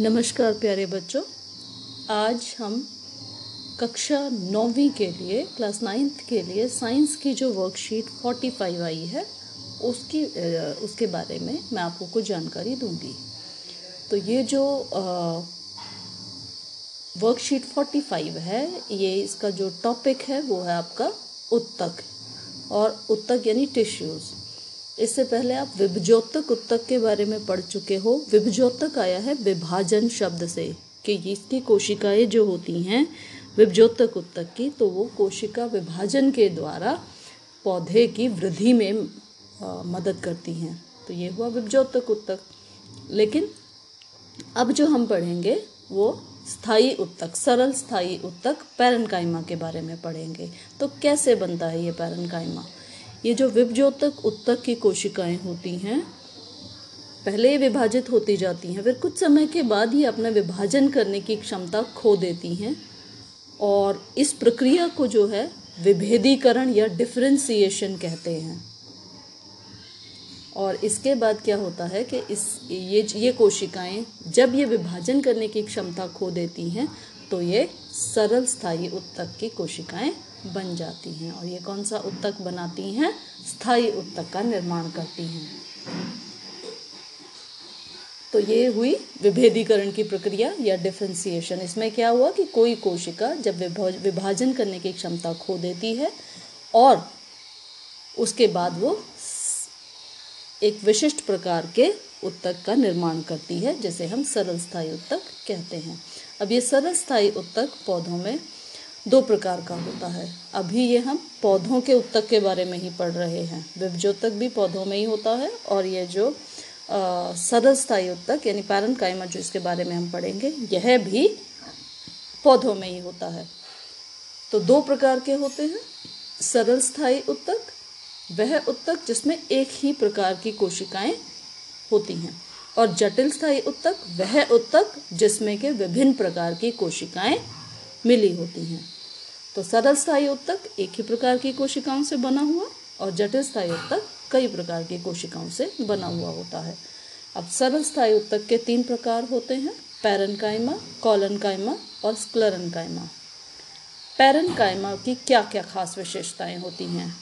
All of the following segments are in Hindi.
नमस्कार प्यारे बच्चों। आज हम कक्षा नौवीं के लिए, क्लास नाइन्थ के लिए साइंस की जो वर्कशीट फोर्टी फाइव आई है, उसकी उसके बारे में मैं आपको कुछ जानकारी दूँगी। तो ये जो वर्कशीट फोर्टी फाइव है, ये इसका जो टॉपिक है, वो है आपका उत्तक। और उत्तक यानी टिश्यूज़ इससे पहले आप विभज्योतक उत्तक के बारे में पढ़ चुके हो। विभज्योतक आया है विभाजन शब्द से कि इसकी कोशिकाएँ जो होती हैं विभजोतक उत्तक की तो वो कोशिका विभाजन के द्वारा पौधे की वृद्धि में आ, मदद करती हैं। तो ये हुआ विभज्योतक उत्तक। लेकिन अब जो हम पढ़ेंगे वो स्थायी उत्तक सरल स्थायी उत्तक पैरनकाइमा के बारे में पढ़ेंगे। तो कैसे बनता है ये पैरनकाइमा? ये जो विभजोतक उत्तक की कोशिकाएँ होती हैं, पहले विभाजित होती जाती हैं, फिर कुछ समय के बाद ही अपना विभाजन करने की क्षमता खो देती हैं और इस प्रक्रिया को जो है विभेदीकरण या डिफ्रेंसिएशन कहते हैं। और इसके बाद क्या होता है कि इस, ये ये कोशिकाएँ जब ये विभाजन करने की क्षमता खो देती हैं तो ये सरल स्थायी उत्तक की कोशिकाएँ बन जाती हैं और ये कौन सा उत्तक बनाती हैं? स्थायी उत्तक का निर्माण करती हैं। तो ये हुई विभेदीकरण की प्रक्रिया या डिफ्रेंसिएशन इसमें क्या हुआ कि कोई कोशिका जब विभाजन करने की क्षमता खो देती है और उसके बाद वो एक विशिष्ट प्रकार के उत्तक का निर्माण करती है, जिसे हम सरल स्थायी उत्तक कहते हैं। अब ये सरल स्थायी उत्तक पौधों में दो प्रकार का होता है। अभी ये हम पौधों के उत्तक के बारे में ही पढ़ रहे हैं। विभजोतक भी पौधों में ही होता है और ये जो सरल स्थायी उत्तक, यानी पैरन कायमा जो इसके बारे में हम पढ़ेंगे, यह भी पौधों में ही होता है। तो दो प्रकार के होते हैं। सरल स्थायी उत्तक, वह उत्तक जिसमें एक ही प्रकार की कोशिकाएँ होती हैं। और जटिल स्थायी उत्तक, वह उत्तक जिसमें के विभिन्न प्रकार की कोशिकाएँ मिली होती हैं। तो सरल स्थायी उत्तक एक ही प्रकार की कोशिकाओं से बना हुआ और जटिल स्थायी उत्तक कई प्रकार की कोशिकाओं से बना हुआ होता है। अब सरल स्थायी उत्तक के तीन प्रकार होते हैं, पैरनकाइमा, कॉलनकाइमा और स्क्लरनकाइमा। पैरनकाइमा की क्या क्या खास विशेषताएँ होती हैं?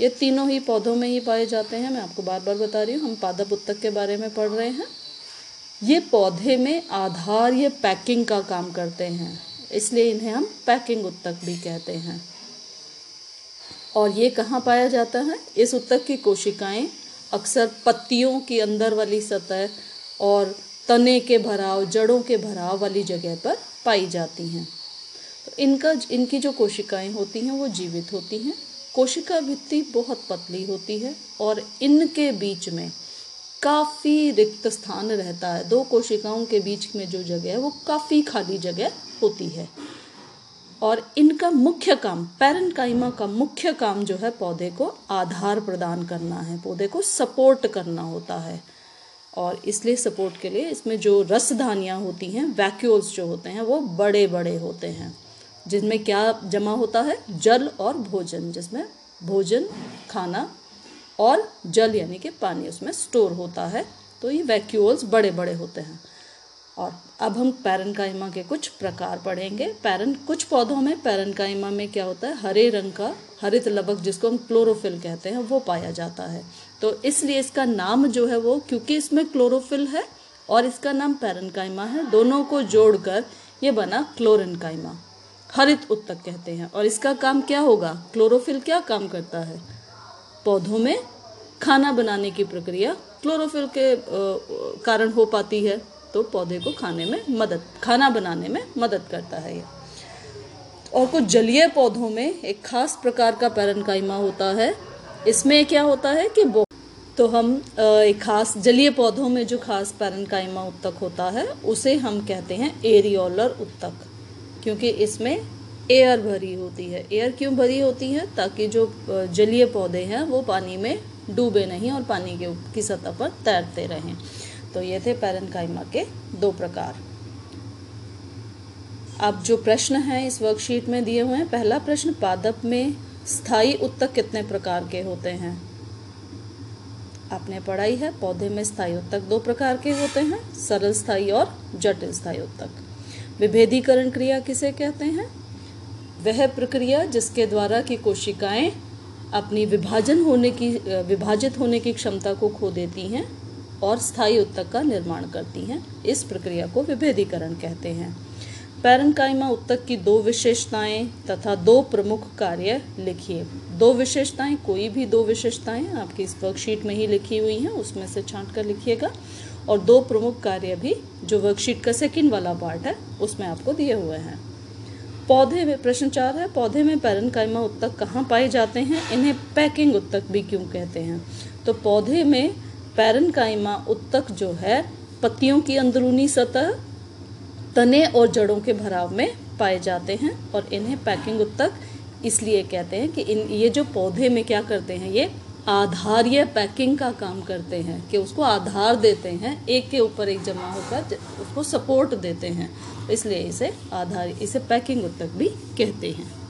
ये तीनों ही पौधों में ही पाए जाते हैं, मैं आपको बार बार बता रही हूँ, हम पादप उत्तक के बारे में पढ़ रहे हैं। ये पौधे में आधार, ये पैकिंग का काम करते हैं। इसलिए इन्हें हम पैकिंग उत्तक भी कहते हैं। और ये कहाँ पाया जाता है? इस उत्तक की कोशिकाएँ अक्सर पत्तियों की अंदर वाली सतह और तने के भराव, जड़ों के भराव वाली जगह पर पाई जाती हैं। तो इनका, इनकी जो कोशिकाएँ होती हैं, वो जीवित होती हैं। कोशिका भित्ति बहुत पतली होती है और इनके बीच में काफ़ी रिक्त स्थान रहता है। दो कोशिकाओं के बीच में जो जगह है, वो काफ़ी खाली जगह होती है। और इनका मुख्य काम पैरन पैरनकाइमा का मुख्य काम जो है, पौधे को आधार प्रदान करना है, पौधे को सपोर्ट करना होता है। और इसलिए सपोर्ट के लिए इसमें जो रसधानियाँ होती हैं, वैक्यूल्स जो होते हैं, वो बड़े बड़े होते हैं, जिनमें क्या जमा होता है? जल और भोजन, जिसमें भोजन, खाना और जल यानी कि पानी उसमें स्टोर होता है तो ये वैक्यूल्स बड़े बड़े होते हैं। और अब हम पैरन पैरनकाइमा के कुछ प्रकार पढ़ेंगे। पैरन कुछ पौधों में पैरन पैरनकाइमा में क्या होता है? हरे रंग का हरित लबक, जिसको हम क्लोरोफिल कहते हैं, वो पाया जाता है। तो इसलिए इसका नाम जो है वो, क्योंकि इसमें क्लोरोफिल है और इसका नाम पैरन पैरनकाइमा है, दोनों को जोड़कर ये बना क्लोरनकाइमा हरित उत्तक कहते हैं। और इसका काम क्या होगा? क्लोरोफिल क्या काम करता है? पौधों में खाना बनाने की प्रक्रिया क्लोरोफिल के कारण हो पाती है तो पौधे को खाने में मदद, खाना बनाने में मदद करता है ये। और कुछ जलीय पौधों में एक खास प्रकार का पैरनकाइमा होता है। इसमें क्या होता है कि तो हम एक खास जलीय पौधों में जो खास पैरनकाइमा उत्तक होता है, उसे हम कहते हैं एरियोलर उत्तक, क्योंकि इसमें एयर भरी होती है। एयर क्यों भरी होती है? ताकि जो जलीय पौधे हैं, वो पानी में डूबे नहीं और पानी के की सतह पर तैरते रहें। तो ये थे पैरनकाइमा के दो प्रकार। अब जो प्रश्न हैं इस वर्कशीट में दिए हुए हैं, पहला प्रश्न, पादप में स्थायी उत्तक कितने प्रकार के होते हैं? आपने पढ़ाई है, पौधे में स्थायी उत्तक दो प्रकार के होते हैं, सरल स्थायी और जटिल स्थायी उत्तक। विभेदीकरण क्रिया किसे कहते हैं? वह प्रक्रिया जिसके द्वारा की कोशिकाएँ अपनी विभाजन होने की, विभाजित होने की क्षमता को खो देती हैं और स्थायी उत्तक का निर्माण करती हैं, इस प्रक्रिया को विभेदीकरण कहते हैं। पैरनकाइमा उत्तक की दो विशेषताएँ तथा दो प्रमुख कार्य लिखिए। दो विशेषताएँ, कोई भी दो विशेषताएँ आपकी इस वर्कशीट में ही लिखी हुई हैं, उसमें से छांट कर लिखिएगा। और दो प्रमुख कार्य भी, जो वर्कशीट का सेकंड वाला पार्ट है, उसमें आपको दिए हुए हैं। पौधे में प्रश्न चार है, पौधे में पैरनकाइमा उत्तक कहाँ पाए जाते हैं? इन्हें पैकिंग उत्तक भी क्यों कहते हैं? तो पौधे में पैरनकाइमा उत्तक जो है, पत्तियों की अंदरूनी सतह, तने और जड़ों के भराव में पाए जाते हैं और इन्हें पैकिंग उत्तक इसलिए कहते हैं कि इन, ये जो पौधे में क्या करते हैं, ये आधारीय पैकिंग का काम करते हैं, कि उसको आधार देते हैं, एक के ऊपर एक जमा होकर उसको सपोर्ट देते हैं। इसलिए इसे आधार, इसे पैकिंग उत्तक भी कहते हैं।